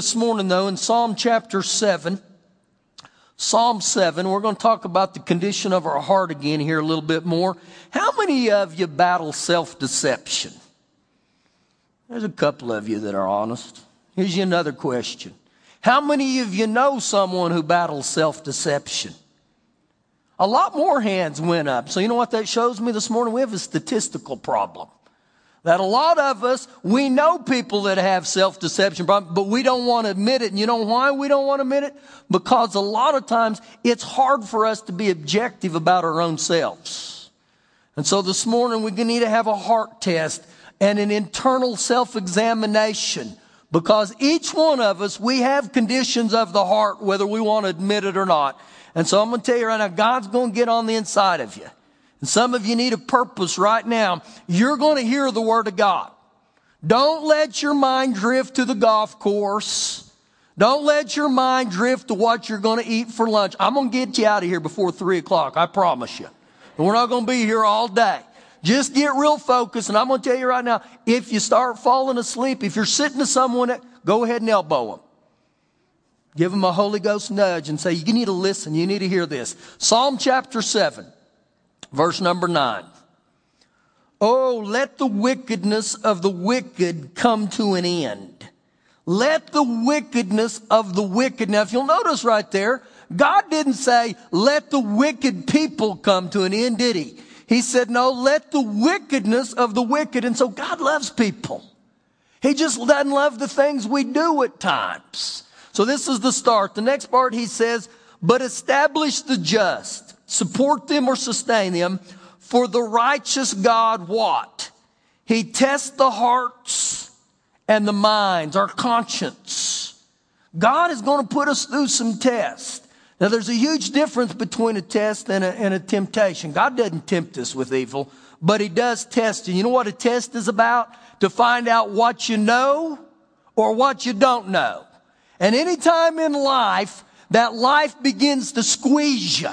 this morning, though, in Psalm chapter 7. Psalm 7, we're going to talk about the condition of our heart again here a little bit more. How many of you battle self deception? There's a couple of you that are honest. Here's you another question How many of you know someone who battles self deception? A lot more hands went up. So, you know what that shows me this morning? We have a statistical problem. That a lot of us, we know people that have self-deception problems, but we don't want to admit it. And you know why we don't want to admit it? Because a lot of times it's hard for us to be objective about our own selves. And so this morning we need to have a heart test and an internal self-examination because each one of us, we have conditions of the heart, whether we want to admit it or not. And so I'm going to tell you right now, God's going to get on the inside of you. And some of you need a purpose right now. You're going to hear the word of God. Don't let your mind drift to the golf course. Don't let your mind drift to what you're going to eat for lunch. I'm going to get you out of here before three o'clock. I promise you. And we're not going to be here all day. Just get real focused. And I'm going to tell you right now, if you start falling asleep, if you're sitting to someone, go ahead and elbow them. Give them a Holy Ghost nudge and say, you need to listen. You need to hear this. Psalm chapter seven. Verse number nine. Oh, let the wickedness of the wicked come to an end. Let the wickedness of the wicked. Now, if you'll notice right there, God didn't say, let the wicked people come to an end, did he? He said, no, let the wickedness of the wicked. And so God loves people. He just doesn't love the things we do at times. So this is the start. The next part he says, but establish the just support them or sustain them. For the righteous God, what? He tests the hearts and the minds, our conscience. God is going to put us through some tests. Now, there's a huge difference between a test and a, and a temptation. God doesn't tempt us with evil, but He does test you. You know what a test is about? To find out what you know or what you don't know. And anytime in life that life begins to squeeze you,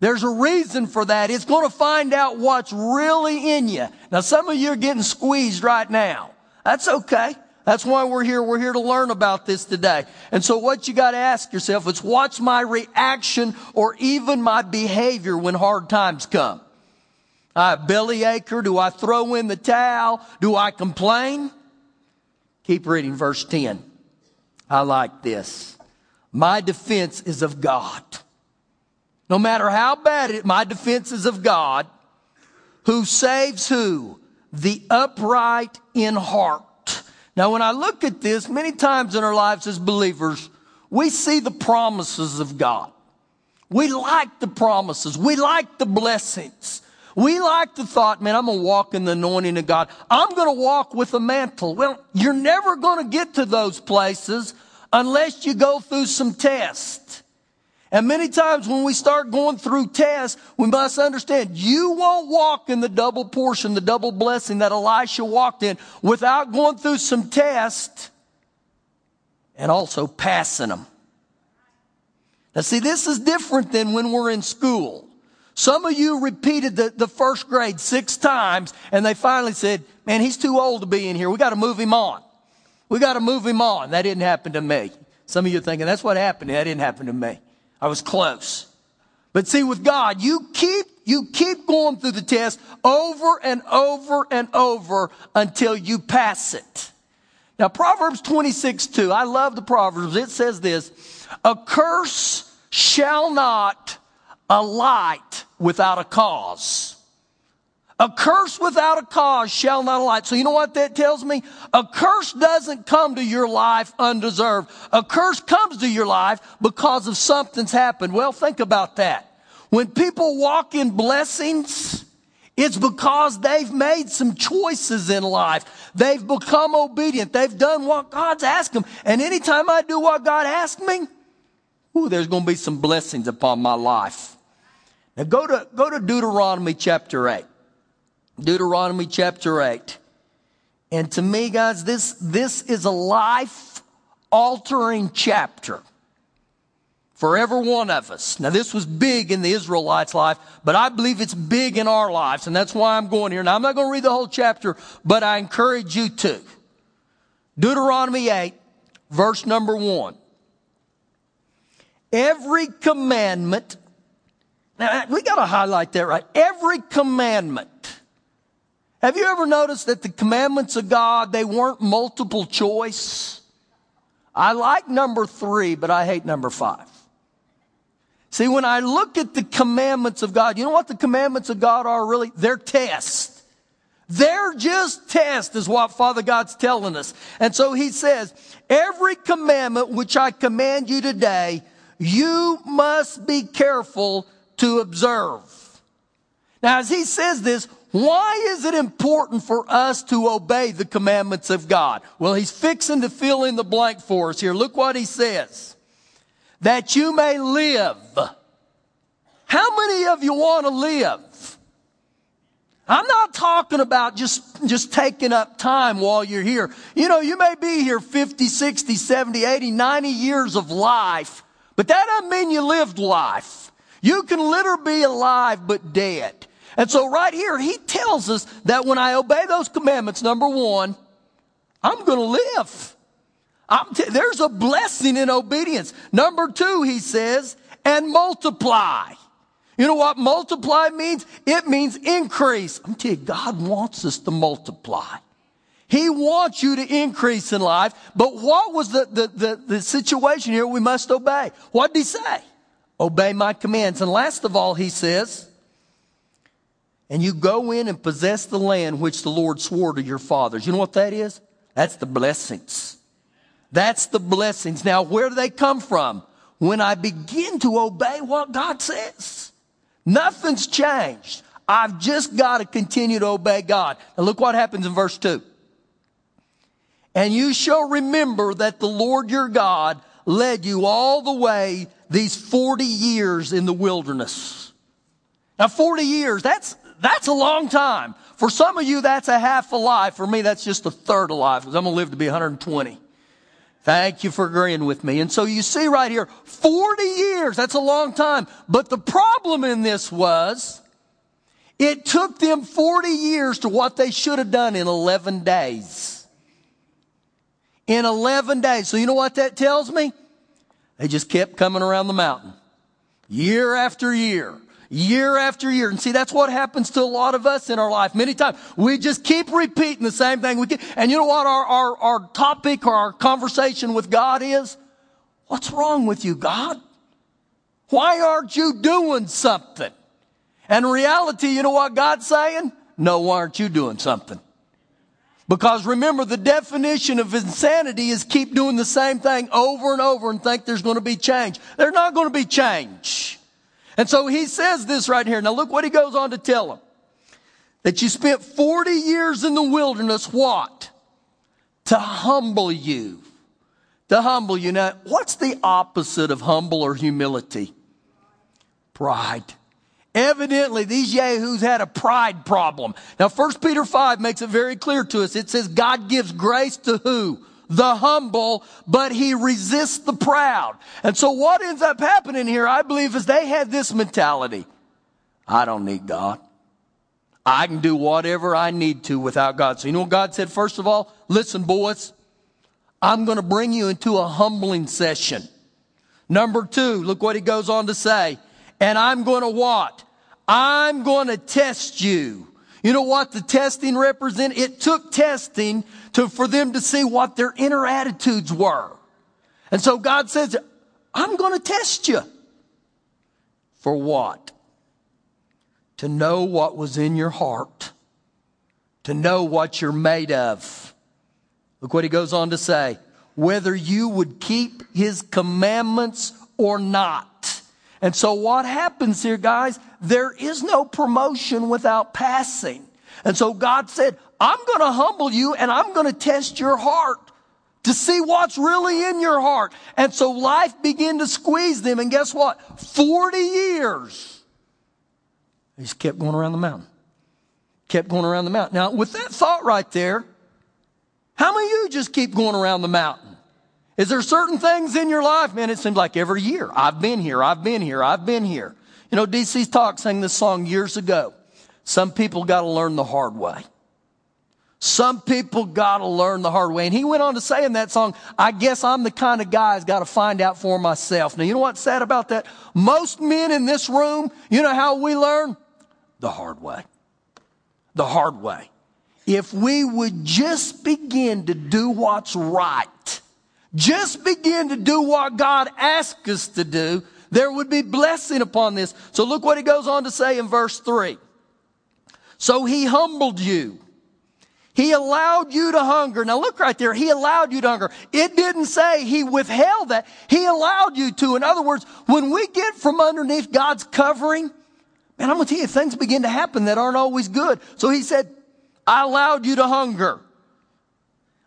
there's a reason for that. It's going to find out what's really in you. Now, some of you are getting squeezed right now. That's okay. That's why we're here. We're here to learn about this today. And so what you got to ask yourself is what's my reaction or even my behavior when hard times come? I have bellyacre? Do I throw in the towel? Do I complain? Keep reading verse 10. I like this. My defense is of God. No matter how bad it, my defense is of God, who saves who? The upright in heart. Now, when I look at this, many times in our lives as believers, we see the promises of God. We like the promises. We like the blessings. We like the thought, man, I'm going to walk in the anointing of God. I'm going to walk with a mantle. Well, you're never going to get to those places unless you go through some tests. And many times when we start going through tests, we must understand you won't walk in the double portion, the double blessing that Elisha walked in without going through some tests and also passing them. Now see, this is different than when we're in school. Some of you repeated the, the first grade six times and they finally said, man, he's too old to be in here. We got to move him on. We got to move him on. That didn't happen to me. Some of you are thinking, that's what happened. That didn't happen to me. I was close. But see, with God, you keep, you keep going through the test over and over and over until you pass it. Now, Proverbs 26, 2, I love the Proverbs. It says this, a curse shall not alight without a cause. A curse without a cause shall not alight. So you know what that tells me? A curse doesn't come to your life undeserved. A curse comes to your life because of something's happened. Well, think about that. When people walk in blessings, it's because they've made some choices in life. They've become obedient. They've done what God's asked them. And anytime I do what God asked me, ooh, there's going to be some blessings upon my life. Now go to, go to Deuteronomy chapter 8. Deuteronomy chapter 8. And to me, guys, this, this is a life altering chapter for every one of us. Now, this was big in the Israelites' life, but I believe it's big in our lives, and that's why I'm going here. Now, I'm not going to read the whole chapter, but I encourage you to. Deuteronomy 8, verse number one. Every commandment, now we got to highlight that right. Every commandment. Have you ever noticed that the commandments of God, they weren't multiple choice? I like number three, but I hate number five. See, when I look at the commandments of God, you know what the commandments of God are really? They're tests. They're just tests is what Father God's telling us. And so he says, every commandment which I command you today, you must be careful to observe. Now, as he says this, why is it important for us to obey the commandments of God? Well, he's fixing to fill in the blank for us here. Look what he says. That you may live. How many of you want to live? I'm not talking about just, just taking up time while you're here. You know, you may be here 50, 60, 70, 80, 90 years of life, but that doesn't mean you lived life. You can literally be alive but dead. And so right here, he tells us that when I obey those commandments, number one, I'm going to live. T- there's a blessing in obedience. Number two, he says, and multiply. You know what multiply means? It means increase. I'm telling you, God wants us to multiply. He wants you to increase in life. But what was the, the, the, the situation here we must obey? What did he say? Obey my commands. And last of all, he says, and you go in and possess the land which the Lord swore to your fathers. You know what that is? That's the blessings. That's the blessings. Now, where do they come from? When I begin to obey what God says. Nothing's changed. I've just got to continue to obey God. Now look what happens in verse 2. And you shall remember that the Lord your God led you all the way these 40 years in the wilderness. Now 40 years, that's, that's a long time. For some of you, that's a half a life. For me, that's just a third of life because I'm going to live to be 120. Thank you for agreeing with me. And so you see right here, 40 years, that's a long time. But the problem in this was, it took them 40 years to what they should have done in 11 days. In 11 days. So you know what that tells me? They just kept coming around the mountain. Year after year year after year. And see, that's what happens to a lot of us in our life. Many times we just keep repeating the same thing. We and you know what our, our, our topic or our conversation with God is? What's wrong with you, God? Why aren't you doing something? And reality, you know what God's saying? No, why aren't you doing something? Because remember, the definition of insanity is keep doing the same thing over and over and think there's going to be change. There's not going to be change. And so he says this right here. Now look what he goes on to tell them. That you spent 40 years in the wilderness, what? To humble you. To humble you. Now, what's the opposite of humble or humility? Pride. Evidently, these yahoos had a pride problem. Now, 1 Peter 5 makes it very clear to us. It says God gives grace to who? The humble, but he resists the proud. And so what ends up happening here, I believe, is they had this mentality. I don't need God. I can do whatever I need to without God. So you know what God said first of all? Listen, boys, I'm going to bring you into a humbling session. Number two, look what he goes on to say. And I'm going to what? I'm going to test you. You know what the testing represented? It took testing to, for them to see what their inner attitudes were. And so God says, I'm going to test you. For what? To know what was in your heart. To know what you're made of. Look what he goes on to say. Whether you would keep his commandments or not. And so what happens here, guys? There is no promotion without passing. And so God said, I'm going to humble you and I'm going to test your heart to see what's really in your heart. And so life began to squeeze them. And guess what? 40 years. He just kept going around the mountain. Kept going around the mountain. Now, with that thought right there, how many of you just keep going around the mountain? Is there certain things in your life, man? It seems like every year. I've been here. I've been here. I've been here. You know, DC's Talk sang this song years ago. Some people got to learn the hard way. Some people got to learn the hard way. And he went on to say in that song, I guess I'm the kind of guy who's got to find out for myself. Now, you know what's sad about that? Most men in this room, you know how we learn? The hard way. The hard way. If we would just begin to do what's right, just begin to do what God asks us to do, there would be blessing upon this. So look what he goes on to say in verse 3. So he humbled you he allowed you to hunger. Now look right there. He allowed you to hunger. It didn't say he withheld that. He allowed you to. In other words, when we get from underneath God's covering, man, I'm going to tell you, things begin to happen that aren't always good. So he said, I allowed you to hunger.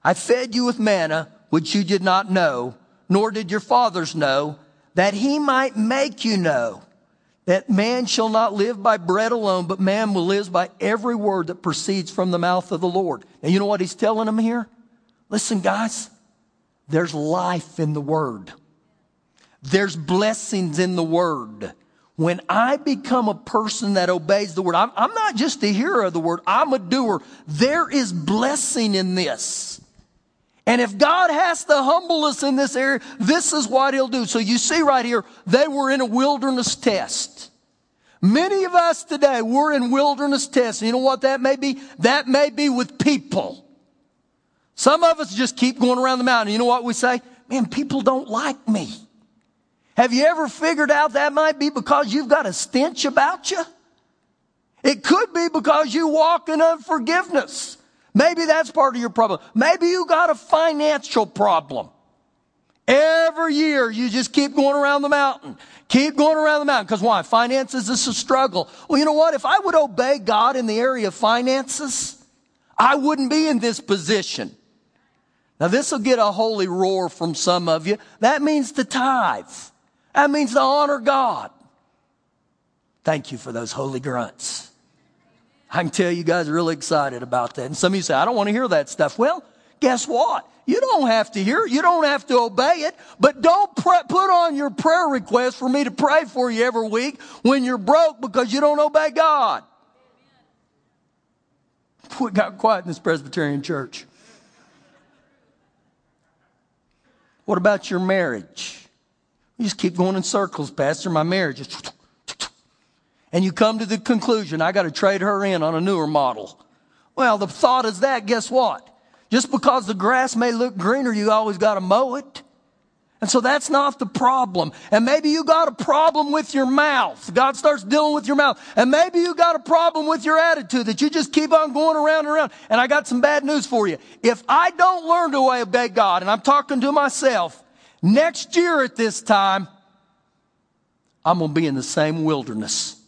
I fed you with manna, which you did not know, nor did your fathers know, that he might make you know that man shall not live by bread alone, but man will live by every word that proceeds from the mouth of the Lord. Now, you know what he's telling them here? Listen, guys, there's life in the word. There's blessings in the word. When I become a person that obeys the word, I'm, I'm not just a hearer of the word, I'm a doer. There is blessing in this. And if God has to humble us in this area, this is what he'll do. So you see right here, they were in a wilderness test. Many of us today, we're in wilderness tests. You know what that may be? That may be with people. Some of us just keep going around the mountain. You know what we say? Man, people don't like me. Have you ever figured out that might be because you've got a stench about you? It could be because you walk in unforgiveness. Maybe that's part of your problem. Maybe you got a financial problem. Every year you just keep going around the mountain. Keep going around the mountain. Because why? Finances is a struggle. Well, you know what? If I would obey God in the area of finances, I wouldn't be in this position. Now this will get a holy roar from some of you. That means to tithe. That means to honor God. Thank you for those holy grunts. I can tell you guys are really excited about that. And some of you say, I don't want to hear that stuff. Well, guess what? You don't have to hear it. You don't have to obey it. But don't pre- put on your prayer request for me to pray for you every week when you're broke because you don't obey God. We got quiet in this Presbyterian church. What about your marriage? You just keep going in circles, Pastor. My marriage is and you come to the conclusion, I got to trade her in on a newer model. Well, the thought is that, guess what? Just because the grass may look greener, you always got to mow it. And so that's not the problem. And maybe you got a problem with your mouth. God starts dealing with your mouth. And maybe you got a problem with your attitude that you just keep on going around and around. And I got some bad news for you. If I don't learn to obey God, and I'm talking to myself, next year at this time, I'm going to be in the same wilderness.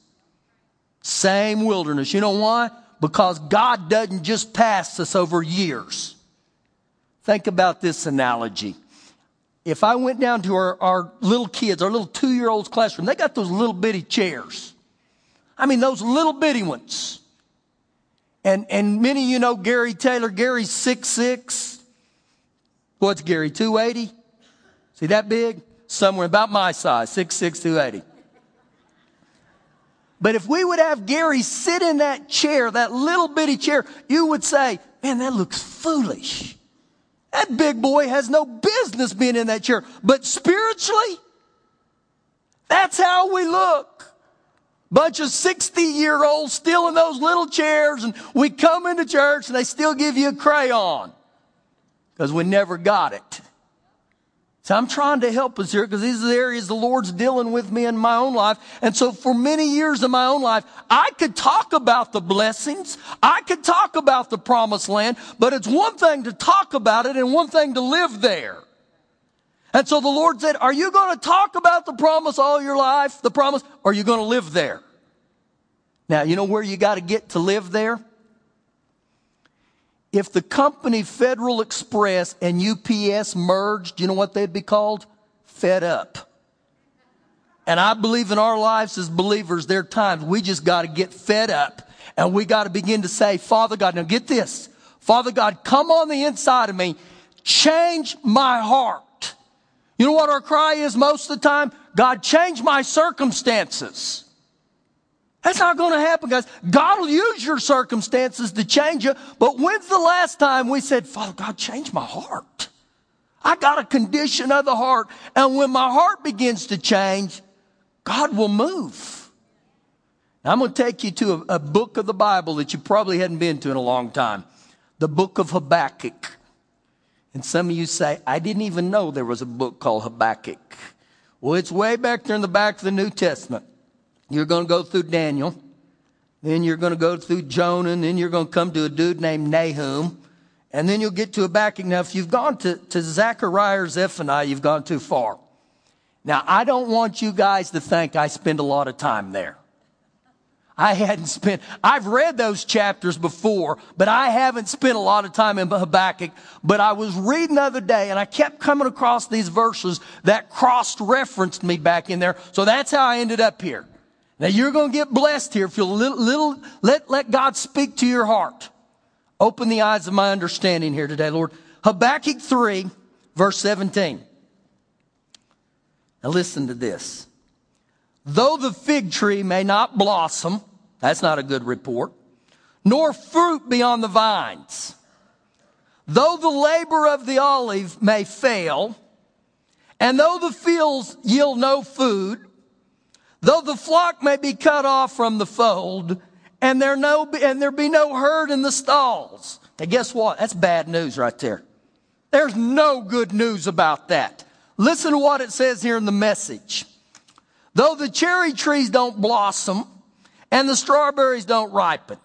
Same wilderness. You know why? Because God doesn't just pass us over years. Think about this analogy. If I went down to our, our little kids, our little two year olds classroom, they got those little bitty chairs. I mean, those little bitty ones. And, and many of you know Gary Taylor. Gary's six six. What's Gary, 280? See that big? Somewhere about my size, 6'6", 280. But if we would have Gary sit in that chair, that little bitty chair, you would say, man, that looks foolish. That big boy has no business being in that chair. But spiritually, that's how we look. Bunch of 60 year olds still in those little chairs and we come into church and they still give you a crayon because we never got it. So I'm trying to help us here because these are the areas the Lord's dealing with me in my own life. And so for many years in my own life, I could talk about the blessings. I could talk about the promised land, but it's one thing to talk about it and one thing to live there. And so the Lord said, are you going to talk about the promise all your life, the promise, or are you going to live there? Now, you know where you got to get to live there? If the company Federal Express and UPS merged, you know what they'd be called? Fed up. And I believe in our lives as believers, there are times we just got to get fed up and we got to begin to say, Father God, now get this. Father God, come on the inside of me. Change my heart. You know what our cry is most of the time? God, change my circumstances. That's not going to happen, guys. God will use your circumstances to change you. But when's the last time we said, Father God, change my heart? I got a condition of the heart. And when my heart begins to change, God will move. Now, I'm going to take you to a, a book of the Bible that you probably hadn't been to in a long time. The book of Habakkuk. And some of you say, I didn't even know there was a book called Habakkuk. Well, it's way back there in the back of the New Testament. You're going to go through Daniel. Then you're going to go through Jonah. And then you're going to come to a dude named Nahum. And then you'll get to a Habakkuk. Now, if you've gone to, to Zechariah or Zephaniah, you've gone too far. Now, I don't want you guys to think I spend a lot of time there. I hadn't spent, I've read those chapters before, but I haven't spent a lot of time in Habakkuk. But I was reading the other day and I kept coming across these verses that cross referenced me back in there. So that's how I ended up here. Now you're going to get blessed here if you little, little, let, let God speak to your heart. Open the eyes of my understanding here today, Lord. Habakkuk 3, verse 17. Now listen to this. Though the fig tree may not blossom, that's not a good report, nor fruit be on the vines, though the labor of the olive may fail, and though the fields yield no food, Though the flock may be cut off from the fold, and there no and there be no herd in the stalls. Now guess what? That's bad news right there. There's no good news about that. Listen to what it says here in the message. Though the cherry trees don't blossom and the strawberries don't ripen,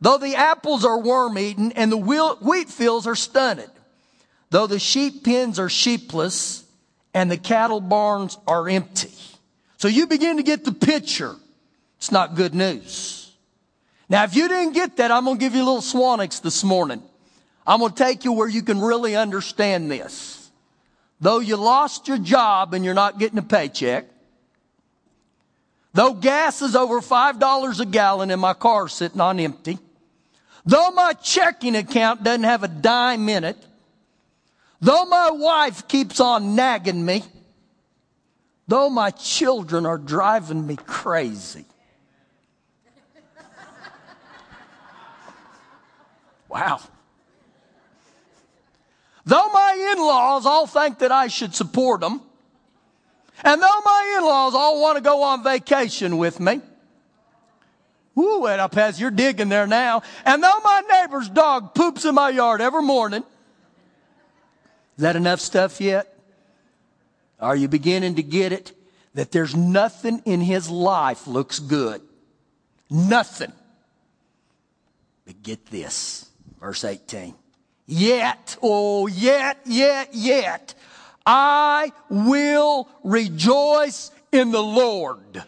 though the apples are worm eaten and the wheat fields are stunted, though the sheep pens are sheepless and the cattle barns are empty. So you begin to get the picture. It's not good news. Now, if you didn't get that, I'm going to give you a little Swanix this morning. I'm going to take you where you can really understand this. Though you lost your job and you're not getting a paycheck, though gas is over $5 a gallon and my car's sitting on empty, though my checking account doesn't have a dime in it, though my wife keeps on nagging me, though my children are driving me crazy. Wow. Though my in laws all think that I should support them, and though my in laws all want to go on vacation with me, Ooh, and up as you're digging there now. And though my neighbor's dog poops in my yard every morning, is that enough stuff yet? Are you beginning to get it? That there's nothing in his life looks good. Nothing. But get this, verse 18. Yet, oh, yet, yet, yet, I will rejoice in the Lord.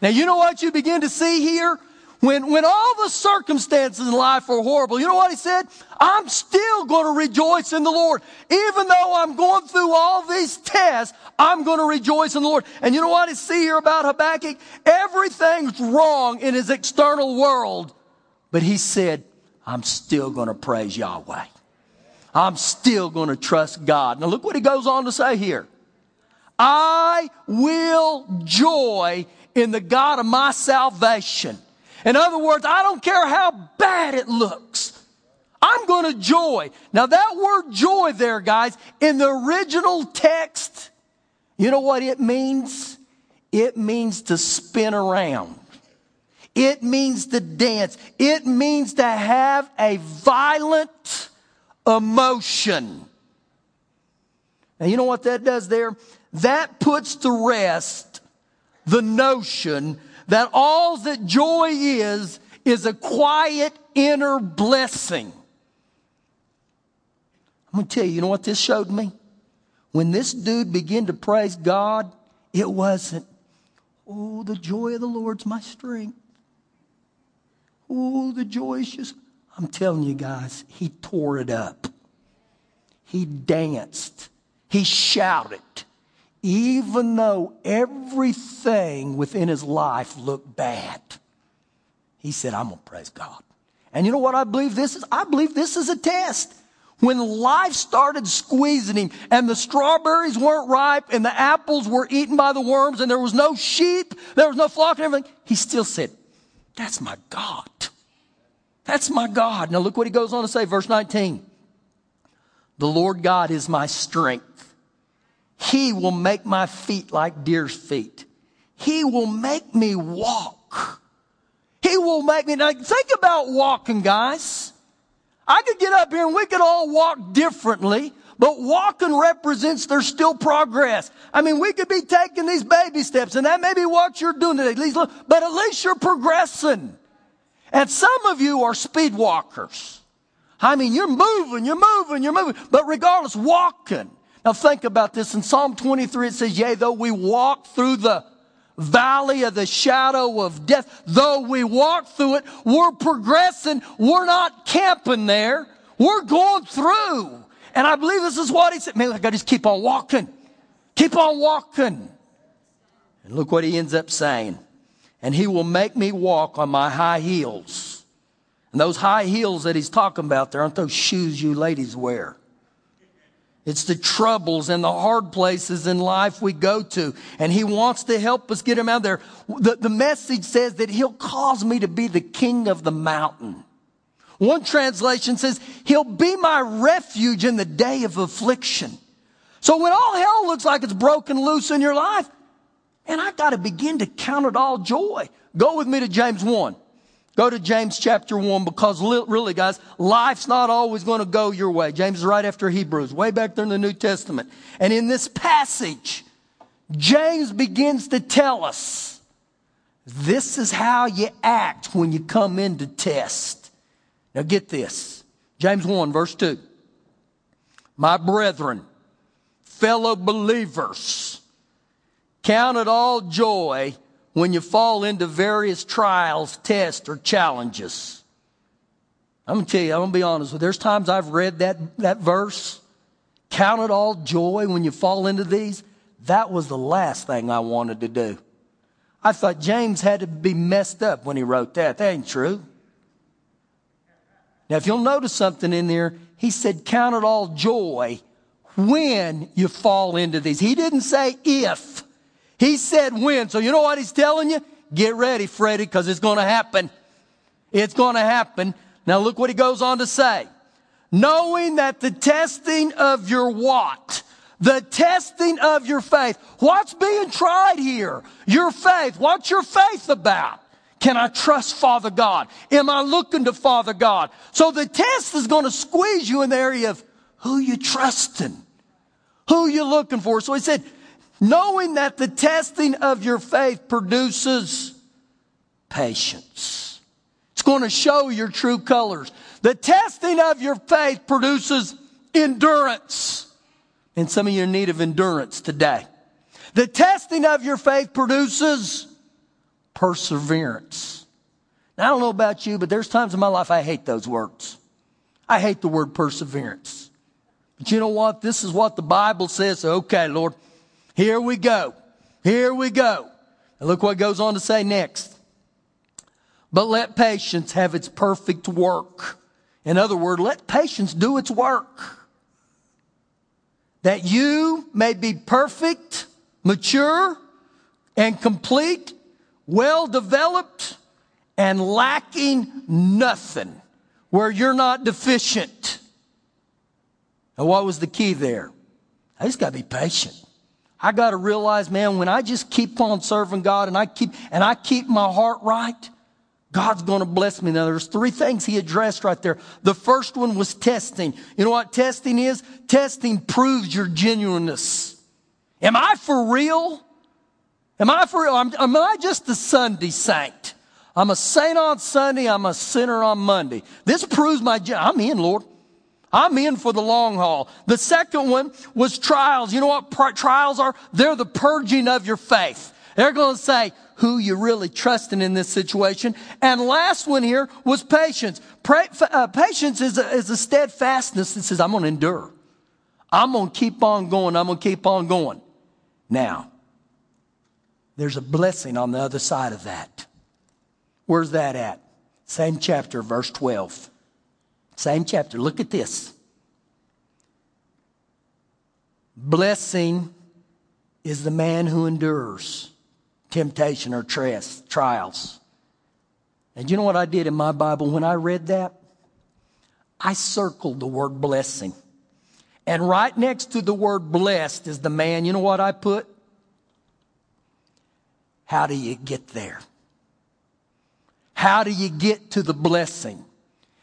Now, you know what you begin to see here? When, when all the circumstances in life are horrible, you know what he said? I'm still going to rejoice in the Lord. Even though I'm going through all these tests, I'm going to rejoice in the Lord. And you know what I see here about Habakkuk? Everything's wrong in his external world. But he said, I'm still going to praise Yahweh. I'm still going to trust God. Now look what he goes on to say here. I will joy in the God of my salvation. In other words, I don't care how bad it looks. I'm going to joy. Now that word joy there, guys, in the original text, you know what it means? It means to spin around. It means to dance. It means to have a violent emotion. Now, you know what that does there? That puts to rest the notion that all that joy is, is a quiet inner blessing. I'm going to tell you, you know what this showed me? When this dude began to praise God, it wasn't, oh, the joy of the Lord's my strength. Oh, the joy is just, I'm telling you guys, he tore it up. He danced. He shouted even though everything within his life looked bad, he said, I'm going to praise God. And you know what I believe this is? I believe this is a test. when life started squeezing him and the strawberries weren't ripe and the apples were eaten by the worms and there was no sheep, there was no flock and everything, he still said, That's my God. That's my God. Now look what he goes on to say, verse 19. The Lord God is my strength. He will make my feet like deer's feet. He will make me walk. He will make me. Now think about walking, guys. I could get up here and we could all walk differently, but walking represents there's still progress. I mean, we could be taking these baby steps, and that may be what you're doing today, at least, but at least you're progressing. And some of you are speed walkers. I mean, you're moving, you're moving, you're moving, but regardless, walking. Now think about this. In Psalm 23, it says, Yea, though we walk through the valley of the shadow of death, though we walk through it, we're progressing. We're not camping there. We're going through. And I believe this is what he said. Man, I gotta just keep on walking. Keep on walking. And look what he ends up saying. And he will make me walk on my high heels. And those high heels that he's talking about there aren't those shoes you ladies wear. It's the troubles and the hard places in life we go to. And he wants to help us get him out there. The, the message says that he'll cause me to be the king of the mountain. One translation says, he'll be my refuge in the day of affliction. So when all hell looks like it's broken loose in your life, and I got to begin to count it all joy. Go with me to James 1. Go to James chapter 1 because really, guys, life's not always going to go your way. James is right after Hebrews, way back there in the New Testament. And in this passage, James begins to tell us this is how you act when you come into test. Now get this. James 1, verse 2. My brethren, fellow believers, count it all joy when you fall into various trials, tests, or challenges. I'm going to tell you, I'm going to be honest with you. There's times I've read that, that verse, count it all joy when you fall into these. That was the last thing I wanted to do. I thought James had to be messed up when he wrote that. That ain't true. Now, if you'll notice something in there, he said, count it all joy when you fall into these. He didn't say if. He said when. So you know what he's telling you? Get ready, Freddie, because it's going to happen. It's going to happen. Now look what he goes on to say. Knowing that the testing of your what? The testing of your faith. What's being tried here? Your faith. What's your faith about? Can I trust Father God? Am I looking to Father God? So the test is going to squeeze you in the area of who you trusting, who you looking for. So he said, knowing that the testing of your faith produces patience. It's going to show your true colors. The testing of your faith produces endurance. And some of you are in need of endurance today. The testing of your faith produces perseverance. Now, I don't know about you, but there's times in my life I hate those words. I hate the word perseverance. But you know what? This is what the Bible says. Okay, Lord, here we go. Here we go. And look what goes on to say next. But let patience have its perfect work. In other words, let patience do its work. That you may be perfect, mature, and complete, well developed, and lacking nothing, where you're not deficient. And what was the key there? I just got to be patient. I got to realize, man, when I just keep on serving God and I keep, and I keep my heart right, God's going to bless me. Now, there's three things he addressed right there. The first one was testing. You know what testing is? Testing proves your genuineness. Am I for real? Am I for real? Am, I just a Sunday saint? I'm a saint on Sunday. I'm a sinner on Monday. This proves my, I'm in, Lord. I'm in for the long haul. The second one was trials. You know what trials are? They're the purging of your faith. They're going to say who you really trusting in this situation. And last one here was patience. Pra- uh, patience is a, is a steadfastness that says, I'm going to endure. I'm going to keep on going. I'm going to keep on going. Now, there's a blessing on the other side of that. Where's that at? Same chapter, verse 12. Same chapter. Look at this. Blessing is the man who endures temptation or trials. And you know what I did in my Bible when I read that? I circled the word blessing. And right next to the word blessed is the man, you know what I put? How do you get there? How do you get to the blessing?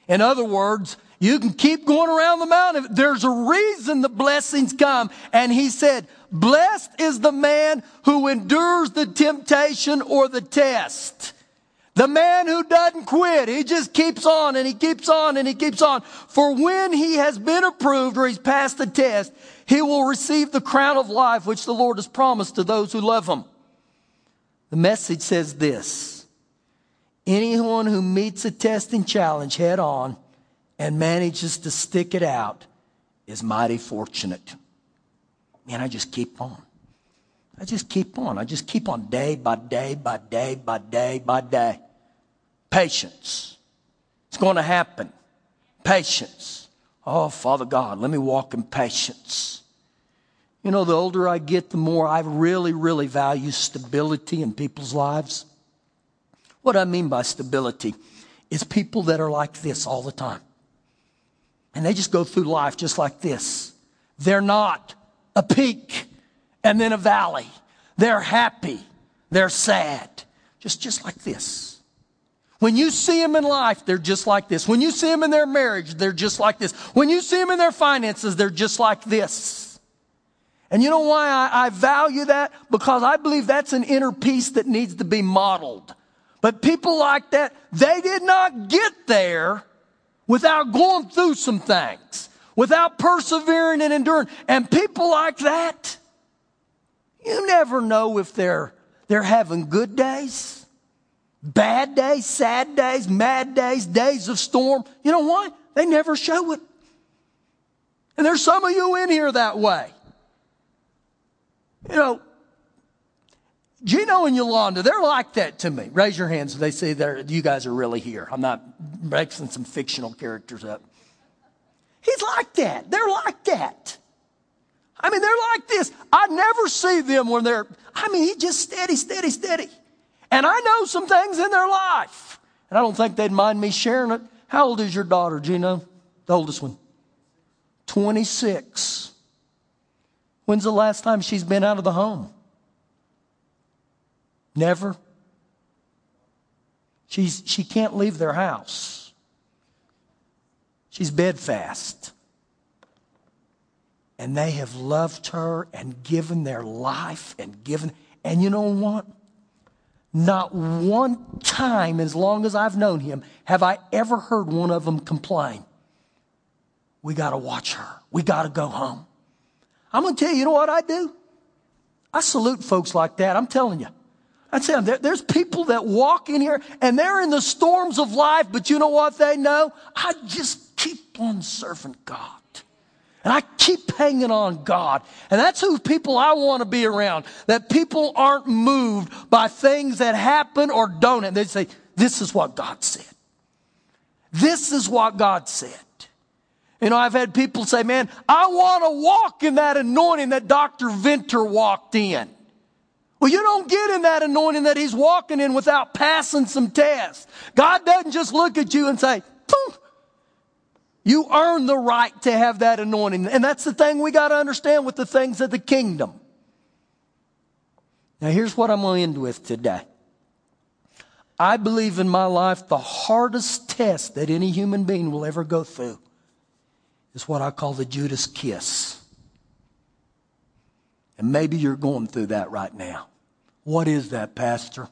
In other words, you can keep going around the mountain. There's a reason the blessings come. And he said, blessed is the man who endures the temptation or the test. The man who doesn't quit, he just keeps on and he keeps on and he keeps on. For when he has been approved or he's passed the test, he will receive the crown of life which the Lord has promised to those who love him. The message says this. Anyone who meets a testing challenge head on and manages to stick it out is mighty fortunate. Man, I just keep on. I just keep on. I just keep on day by day by day by day by day. Patience. It's going to happen. Patience. Oh, Father God, let me walk in patience. You know, the older I get, the more I really, really value stability in people's lives. What I mean by stability is people that are like this all the time. And they just go through life just like this. They're not a peak and then a valley. They're happy. They're sad. Just, just like this. When you see them in life, they're just like this. When you see them in their marriage, they're just like this. When you see them in their finances, they're just like this. And you know why I, I value that? Because I believe that's an inner peace that needs to be modeled. But people like that, they did not get there without going through some things, without persevering and enduring. And people like that, you never know if they're, they're having good days Bad days, sad days, mad days, days of storm. You know why? They never show it. And there's some of you in here that way. You know, Gino and Yolanda, they're like that to me. Raise your hands if they say you guys are really here. I'm not mixing some fictional characters up. He's like that. They're like that. I mean, they're like this. I never see them when they're, I mean, he's just steady, steady, steady. And I know some things in their life. And I don't think they'd mind me sharing it. How old is your daughter, Gino? The oldest one. 26. When's the last time she's been out of the home? Never. She's, she can't leave their house. She's bedfast. And they have loved her and given their life and given. And you know what? Not one time, as long as I've known him, have I ever heard one of them complain. We got to watch her. We got to go home. I'm going to tell you, you know what I do? I salute folks like that. I'm telling you. Tell them, there's people that walk in here and they're in the storms of life, but you know what they know? I just keep on serving God. And I keep hanging on God. And that's who people I want to be around. That people aren't moved by things that happen or don't. And they say, this is what God said. This is what God said. You know, I've had people say, man, I want to walk in that anointing that Dr. Venter walked in. Well, you don't get in that anointing that he's walking in without passing some tests. God doesn't just look at you and say, Poof. you earn the right to have that anointing. And that's the thing we got to understand with the things of the kingdom. Now, here's what I'm going to end with today. I believe in my life the hardest test that any human being will ever go through is what I call the Judas kiss. And maybe you're going through that right now. What is that, Pastor?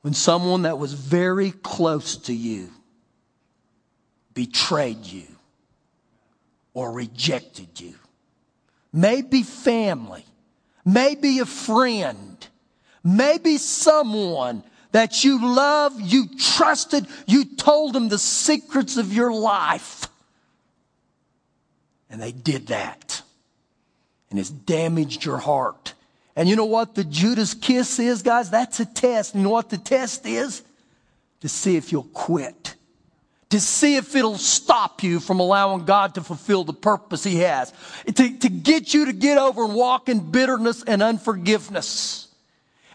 When someone that was very close to you betrayed you or rejected you. Maybe family, maybe a friend, maybe someone that you love, you trusted, you told them the secrets of your life. And they did that. And it's damaged your heart. And you know what the Judas kiss is, guys? That's a test. And you know what the test is? To see if you'll quit to see if it'll stop you from allowing God to fulfill the purpose He has, to, to get you to get over and walk in bitterness and unforgiveness.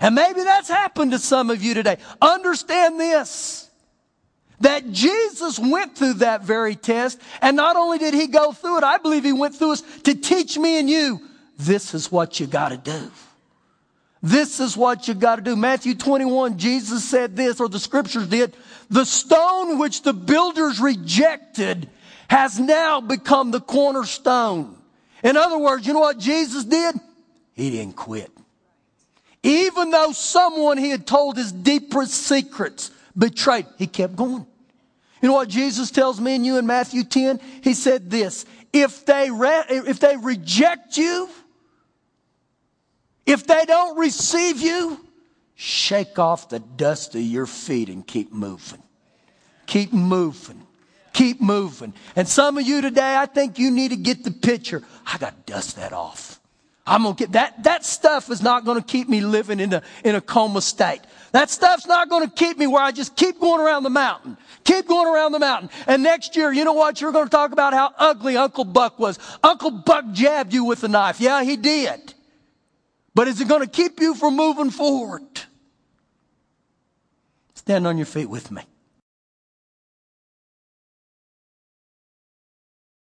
And maybe that's happened to some of you today. Understand this that Jesus went through that very test, and not only did He go through it, I believe He went through it to teach me and you this is what you got to do. This is what you got to do. Matthew 21, Jesus said this, or the scriptures did. The stone which the builders rejected has now become the cornerstone. In other words, you know what Jesus did? He didn't quit. Even though someone he had told his deepest secrets betrayed, he kept going. You know what Jesus tells me and you in Matthew 10? He said this, if they, re- if they reject you, if they don't receive you, shake off the dust of your feet and keep moving. Keep moving. Keep moving. And some of you today, I think you need to get the picture. I got to dust that off. I'm gonna get that. That stuff is not going to keep me living in a, in a coma state. That stuff's not going to keep me where I just keep going around the mountain. Keep going around the mountain. And next year, you know what? You're going to talk about how ugly Uncle Buck was. Uncle Buck jabbed you with a knife. Yeah, he did. But is it going to keep you from moving forward? Stand on your feet with me.